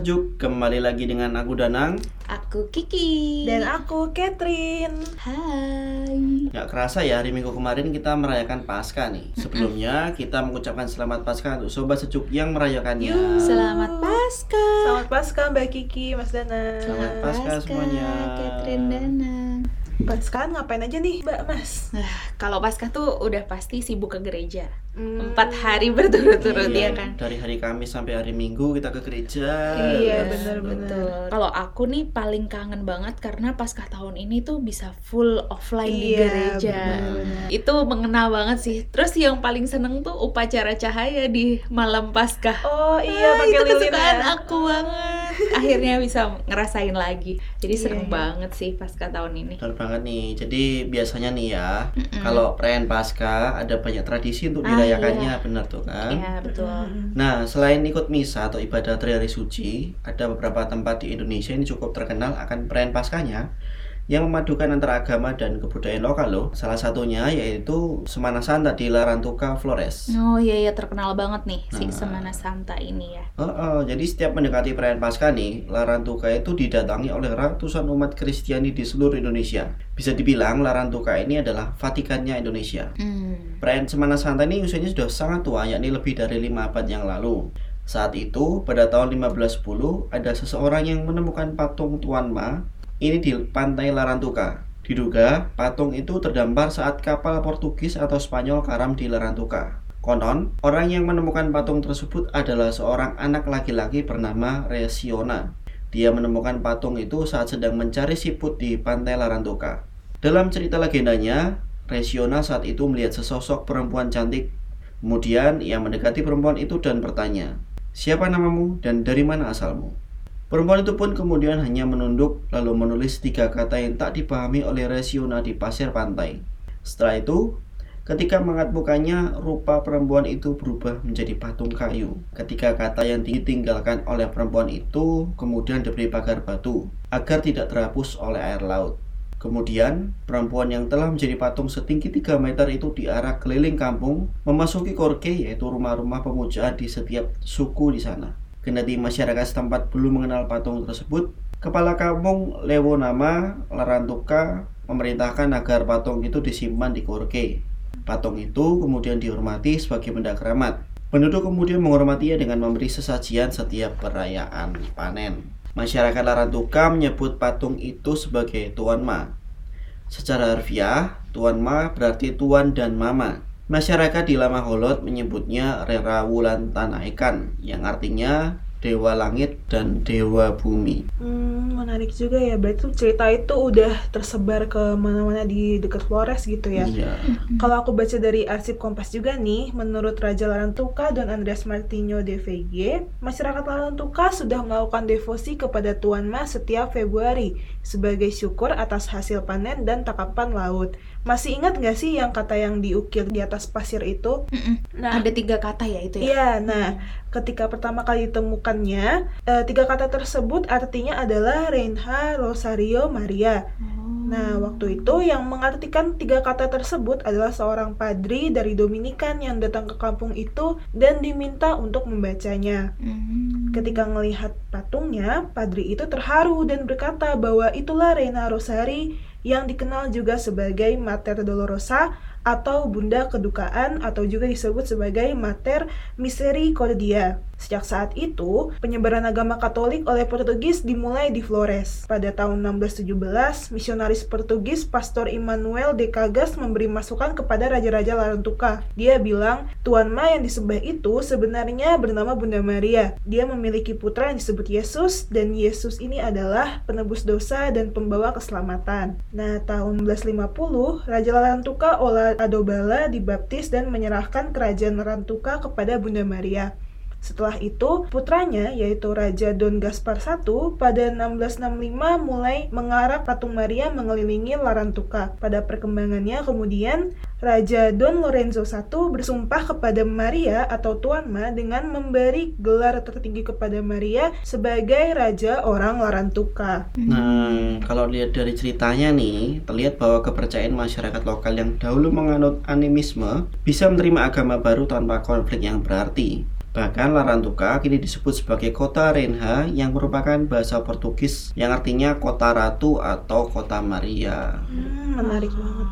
Sejuk, kembali lagi dengan aku Danang. Aku Kiki. Dan aku Catherine. Hai. Gak kerasa ya, hari minggu kemarin kita merayakan Paskah nih. Sebelumnya kita mengucapkan selamat Paskah untuk Sobat Sejuk yang merayakannya. Selamat Paskah. Selamat Paskah Mbak Kiki, Mas Dana Selamat Paskah semuanya. Catherine Danang Paskah ngapain aja nih Mbak Mas? Nah, kalau Paskah tuh udah pasti sibuk ke gereja Hmm. Empat hari berturut-turut Iya, ya kan Dari hari Kamis sampai hari Minggu kita ke gereja Iya, Yes, benar-benar. betul. Kalau aku nih paling kangen banget karena Paskah tahun ini tuh bisa full offline di Iya, gereja. benar-benar. Itu mengena banget sih. Terus yang paling seneng tuh upacara cahaya di malam Paskah. Oh iya, Ah, pakai itu lilin kesukaan ya. aku banget. Akhirnya bisa ngerasain lagi. Jadi Iya, seru iya. banget sih Paskah tahun ini. Benar banget nih, jadi biasanya nih ya Mm-mm. Kalau perayaan Paskah ada banyak tradisi untuk Ah, dirayakannya, iya. benar tuh kan? Iya, betul. Hmm. Nah, selain ikut misa atau ibadah triari suci, ada beberapa tempat di Indonesia ini cukup terkenal akan perayaan Paskahnya yang memadukan antara agama dan kebudayaan lokal loh. Salah satunya yaitu Semana Santa di Larantuka, Flores. Oh iya iya terkenal banget nih si Nah. Semana Santa ini ya. Oh, oh, jadi setiap mendekati perayaan Paskah nih, Larantuka itu didatangi oleh ratusan umat Kristiani di seluruh Indonesia. Bisa dibilang Larantuka ini adalah Vatikannya Indonesia. Hmm. Perayaan Semana Santa ini usianya sudah sangat tua, yakni lebih dari lima abad yang lalu. Saat itu, pada tahun 1510, ada seseorang yang menemukan patung Tuan Ma ini di pantai Larantuka. Diduga, patung itu terdampar saat kapal Portugis atau Spanyol karam di Larantuka. Konon, orang yang menemukan patung tersebut adalah seorang anak laki-laki bernama Resiona. Dia menemukan patung itu saat sedang mencari siput di pantai Larantuka. Dalam cerita legendanya, Resiona saat itu melihat sesosok perempuan cantik. Kemudian ia mendekati perempuan itu dan bertanya, "Siapa namamu dan dari mana asalmu?" Perempuan itu pun kemudian hanya menunduk lalu menulis tiga kata yang tak dipahami oleh Resiona di pasir pantai. Setelah itu, ketika mengangkat mukanya, rupa perempuan itu berubah menjadi patung kayu. Ketika kata yang ditinggalkan oleh perempuan itu kemudian diberi pagar batu agar tidak terhapus oleh air laut. Kemudian, perempuan yang telah menjadi patung setinggi 3 meter itu diarak keliling kampung, memasuki korke yaitu rumah-rumah pemujaan di setiap suku di sana. Kendati masyarakat setempat belum mengenal patung tersebut, kepala kampung Lewonama Larantuka memerintahkan agar patung itu disimpan di korke. Patung itu kemudian dihormati sebagai benda keramat. Penduduk kemudian menghormatinya dengan memberi sesajian setiap perayaan panen. Masyarakat Larantuka menyebut patung itu sebagai Tuan Ma. Secara harfiah, Tuan Ma berarti Tuan dan Mama. Masyarakat di Lama Holot menyebutnya Rera Wulan Tanaikan, yang artinya Dewa Langit dan Dewa Bumi. Hmm, menarik juga ya. Berarti cerita itu udah tersebar ke mana-mana di dekat Flores gitu ya. Iya. Kalau aku baca dari arsip Kompas juga nih, menurut Raja Larantuka dan Andreas Martino DVG, masyarakat Larantuka sudah melakukan devosi kepada Tuan Ma setiap Februari sebagai syukur atas hasil panen dan tangkapan laut. Masih ingat nggak sih yang kata yang diukir di atas pasir itu? Nah, Ada tiga kata ya itu ya. Iya, nah ketika pertama kali ditemukannya, eh, tiga kata tersebut artinya adalah Reinha Rosario Maria. Oh. Nah, waktu itu yang mengartikan tiga kata tersebut adalah seorang padri dari Dominikan yang datang ke kampung itu dan diminta untuk membacanya. Hmm. Ketika melihat patungnya, padri itu terharu dan berkata bahwa itulah Reina Rosari yang dikenal juga sebagai Mater Dolorosa atau Bunda Kedukaan atau juga disebut sebagai Mater Misericordia. Sejak saat itu, penyebaran agama Katolik oleh Portugis dimulai di Flores. Pada tahun 1617, misionaris Portugis Pastor Immanuel de Cagas memberi masukan kepada Raja-Raja Larantuka. Dia bilang, Tuan Ma yang disembah itu sebenarnya bernama Bunda Maria. Dia memiliki putra yang disebut Yesus, dan Yesus ini adalah penebus dosa dan pembawa keselamatan. Nah, tahun 1150, Raja Larantuka Ola Adobala dibaptis dan menyerahkan kerajaan Larantuka kepada Bunda Maria. Setelah itu, putranya yaitu Raja Don Gaspar I pada 1665 mulai mengarah patung Maria mengelilingi Larantuka. Pada perkembangannya kemudian Raja Don Lorenzo I bersumpah kepada Maria atau Tuan Ma dengan memberi gelar tertinggi kepada Maria sebagai Raja orang Larantuka. Nah, kalau lihat dari ceritanya nih, terlihat bahwa kepercayaan masyarakat lokal yang dahulu menganut animisme bisa menerima agama baru tanpa konflik yang berarti. Bahkan Larantuka kini disebut sebagai kota Renha yang merupakan bahasa Portugis yang artinya kota ratu atau kota Maria. Hmm, menarik banget.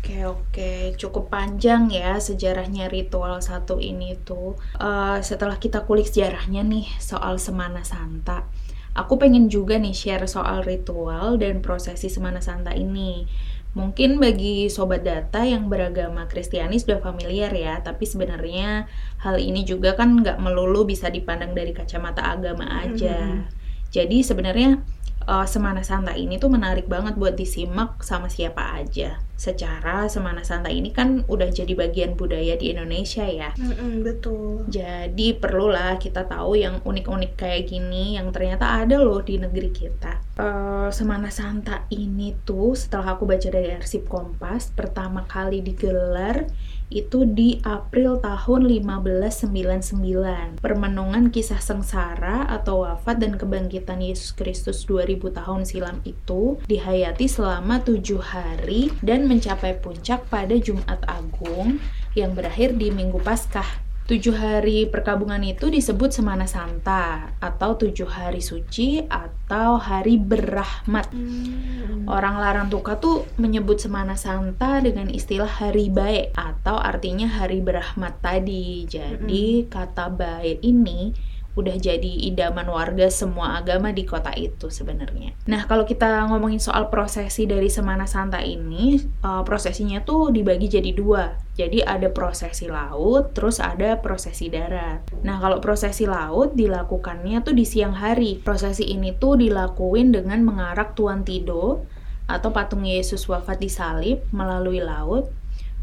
Oke oke, cukup panjang ya sejarahnya ritual satu ini tuh. Eh, setelah kita kulik sejarahnya nih soal Semana Santa, aku pengen juga nih share soal ritual dan prosesi Semana Santa ini. Mungkin bagi sobat data yang beragama Kristiani sudah familiar ya, tapi sebenarnya hal ini juga kan nggak melulu bisa dipandang dari kacamata agama aja. Jadi sebenarnya eh, Semana Santa ini tuh menarik banget buat disimak sama siapa aja. Secara Semana Santa ini kan udah jadi bagian budaya di Indonesia ya. Mm-mm, betul. Jadi perlulah kita tahu yang unik-unik kayak gini yang ternyata ada loh di negeri kita. Eh, Semana Santa ini tuh setelah aku baca dari arsip Kompas pertama kali digelar itu di April tahun 1599. Permenungan kisah sengsara atau wafat dan kebangkitan Yesus Kristus 2000 tahun silam itu dihayati selama tujuh hari dan mencapai puncak pada Jumat Agung yang berakhir di Minggu Paskah. Tujuh hari perkabungan itu disebut Semana Santa atau tujuh hari suci atau hari berrahmat. Hmm. Orang Larantuka tuh menyebut Semana Santa dengan istilah hari baik atau artinya hari berahmat tadi. Jadi kata baik ini udah jadi idaman warga semua agama di kota itu sebenarnya. Nah, kalau kita ngomongin soal prosesi dari Semana Santa ini, eh, prosesinya tuh dibagi jadi dua. Jadi ada prosesi laut, terus ada prosesi darat. Nah, kalau prosesi laut dilakukannya tuh di siang hari. Prosesi ini tuh dilakuin dengan mengarak Tuan Tido atau patung Yesus wafat di salib melalui laut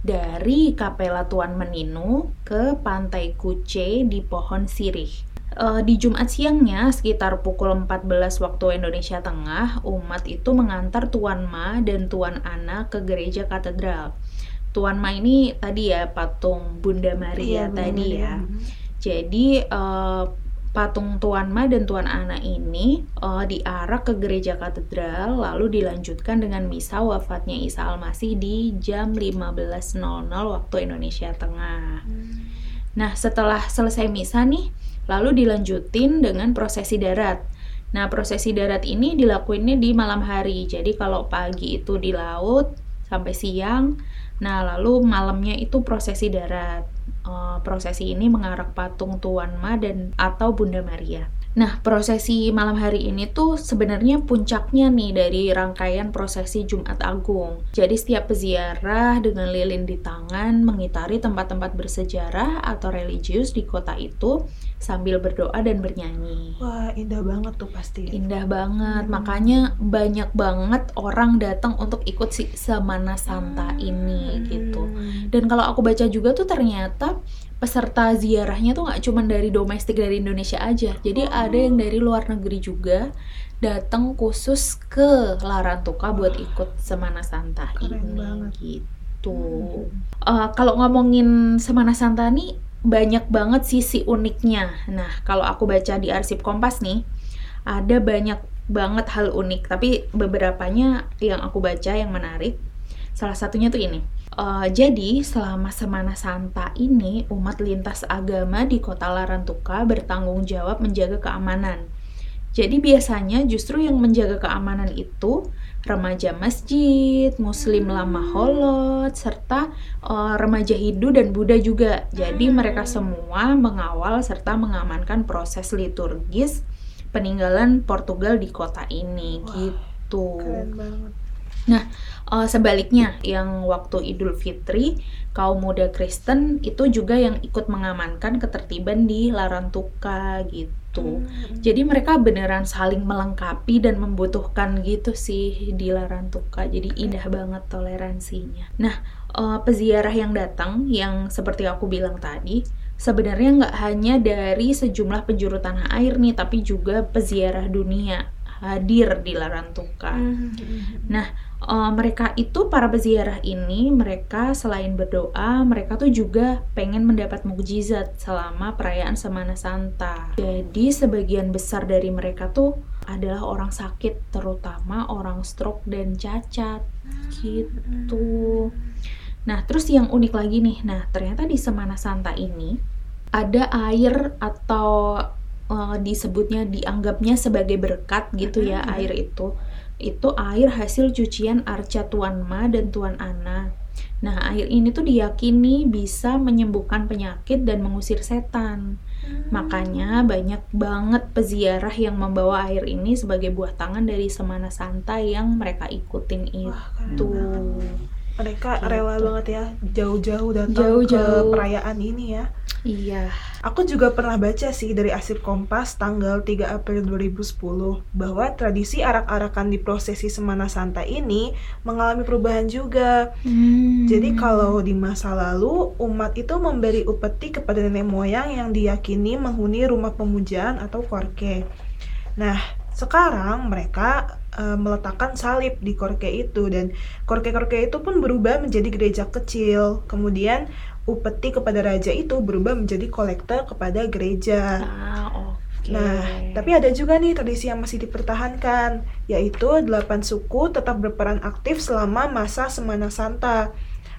dari Kapela Tuan Meninu ke Pantai Kuce di Pohon Sirih. Eh, di Jumat siangnya sekitar pukul 14 waktu Indonesia Tengah, umat itu mengantar Tuan Ma dan Tuan Ana ke gereja katedral. Tuan Ma ini tadi ya patung Bunda Maria Iya, tadi Maria. ya. Jadi eh, patung Tuan Ma dan Tuan Ana ini eh, diarak ke gereja katedral lalu dilanjutkan dengan misa wafatnya Isa Almasih di jam 15.00 waktu Indonesia Tengah. Nah, setelah selesai misa nih, lalu dilanjutin dengan prosesi darat. Nah, prosesi darat ini dilakuinnya di malam hari. Jadi kalau pagi itu di laut sampai siang, nah lalu malamnya itu prosesi darat. Eh, prosesi ini mengarak patung Tuan Ma dan atau Bunda Maria. Nah, prosesi malam hari ini tuh sebenarnya puncaknya nih dari rangkaian prosesi Jumat Agung. Jadi setiap peziarah dengan lilin di tangan mengitari tempat-tempat bersejarah atau religius di kota itu sambil berdoa dan bernyanyi. Wah, indah banget tuh pasti. Indah banget, Hmm. makanya banyak banget orang datang untuk ikut si Semana Santa ini gitu. Hmm. Dan kalau aku baca juga tuh ternyata peserta ziarahnya tuh nggak cuma dari domestik dari Indonesia aja. Jadi ada yang dari luar negeri juga datang khusus ke Larantuka buat ikut Semana Santa Keren ini banget. gitu. Eh, kalau ngomongin Semana Santa nih banyak banget sisi uniknya. Nah, kalau aku baca di arsip Kompas nih ada banyak banget hal unik, tapi beberapanya yang aku baca yang menarik. Salah satunya tuh ini. Eh, jadi, selama Semana Santa ini, umat lintas agama di kota Larantuka bertanggung jawab menjaga keamanan. Jadi biasanya justru yang menjaga keamanan itu remaja masjid, muslim lama holot, serta eh, remaja Hindu dan Buddha juga. Jadi Hmm. mereka semua mengawal serta mengamankan proses liturgis peninggalan Portugal di kota ini Wah, gitu. Keren banget. Eh, sebaliknya, yang waktu Idul Fitri, kaum muda Kristen itu juga yang ikut mengamankan ketertiban di Larantuka gitu. Hmm. Jadi mereka beneran saling melengkapi dan membutuhkan gitu sih di Larantuka. Jadi indah banget toleransinya. Nah, eh, peziarah yang datang, yang seperti aku bilang tadi, sebenarnya nggak hanya dari sejumlah penjuru tanah air nih, tapi juga peziarah dunia hadir di Larantuka. Hmm. Nah, eh, mereka itu para peziarah ini, mereka selain berdoa, mereka tuh juga pengen mendapat mukjizat selama perayaan Semana Santa. Jadi sebagian besar dari mereka tuh adalah orang sakit, terutama orang stroke dan cacat gitu. Nah, terus yang unik lagi nih, nah ternyata di Semana Santa ini ada air atau uh, disebutnya dianggapnya sebagai berkat gitu ya air itu itu air hasil cucian arca Tuan Ma dan Tuan Ana. Nah, air ini tuh diyakini bisa menyembuhkan penyakit dan mengusir setan. Makanya banyak banget peziarah yang membawa air ini sebagai buah tangan dari Semana Santa yang mereka ikutin Wah, itu. banget. Mereka Gitu. rela banget ya jauh-jauh datang Jauh-jauh. ke perayaan ini ya Iya. Aku juga pernah baca sih dari Arsip Kompas tanggal 3 April 2010 bahwa tradisi arak-arakan di prosesi Semana Santa ini mengalami perubahan juga. Hmm. Jadi kalau di masa lalu umat itu memberi upeti kepada nenek moyang yang diyakini menghuni rumah pemujaan atau korke. Nah, sekarang mereka eh, meletakkan salib di korke itu dan korke-korke itu pun berubah menjadi gereja kecil. Kemudian upeti kepada raja itu berubah menjadi kolektor kepada gereja. Ah, oke. Nah, tapi ada juga nih tradisi yang masih dipertahankan, yaitu delapan suku tetap berperan aktif selama masa Semana Santa.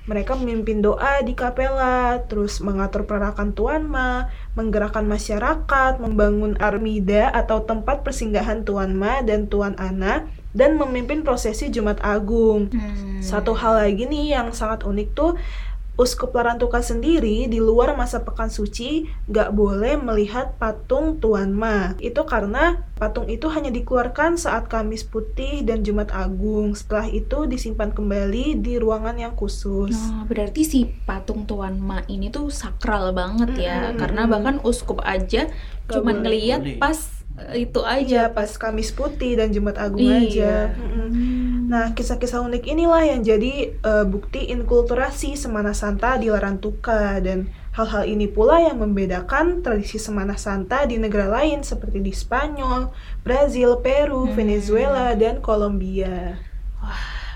Mereka memimpin doa di kapela, terus mengatur perarakan Tuan Ma, menggerakkan masyarakat, membangun armida atau tempat persinggahan Tuan Ma dan Tuan Ana, dan memimpin prosesi Jumat Agung. Hmm. Satu hal lagi nih yang sangat unik tuh Uskup Larantuka sendiri di luar masa pekan suci nggak boleh melihat patung Tuan Ma. Itu karena patung itu hanya dikeluarkan saat Kamis Putih dan Jumat Agung. Setelah itu disimpan kembali di ruangan yang khusus. Nah, berarti si patung Tuan Ma ini tuh sakral banget ya, Mm-mm. karena bahkan uskup aja Gak cuman ngeliat pas eh, itu Iya, aja pas Kamis Putih dan Jumat Agung Iya. aja. Mm-mm. Hmm. Nah, kisah-kisah unik inilah yang jadi eh, bukti inkulturasi Semana Santa di Larantuka dan hal-hal ini pula yang membedakan tradisi Semana Santa di negara lain seperti di Spanyol, Brazil, Peru, Hmm. Venezuela, dan Kolombia.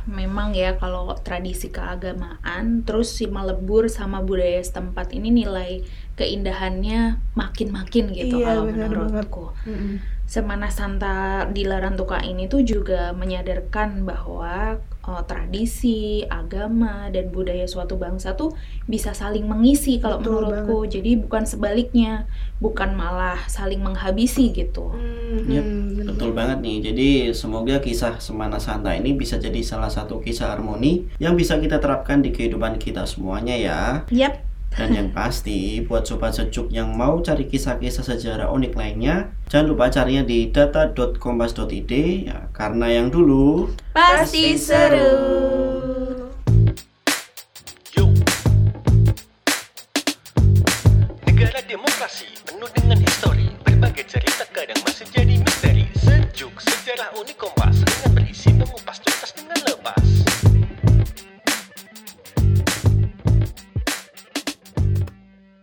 memang ya kalau tradisi keagamaan terus si melebur sama budaya setempat ini nilai keindahannya makin-makin gitu Iya, kalau menurutku. Mm-mm. Semana Santa di Larantuka ini tuh juga menyadarkan bahwa eh, tradisi, agama, dan budaya suatu bangsa tuh bisa saling mengisi kalau Betul menurutku. Jadi bukan sebaliknya, bukan malah saling menghabisi gitu. Mm-mm, Yep, benar. Betul banget nih. Jadi semoga kisah Semana Santa ini bisa jadi salah satu kisah harmoni yang bisa kita terapkan di kehidupan kita semuanya ya. Yap, Dan yang pasti buat sobat sejuk yang mau cari kisah-kisah sejarah unik lainnya, jangan lupa carinya di data.kompas.id ya, karena yang dulu pasti seru.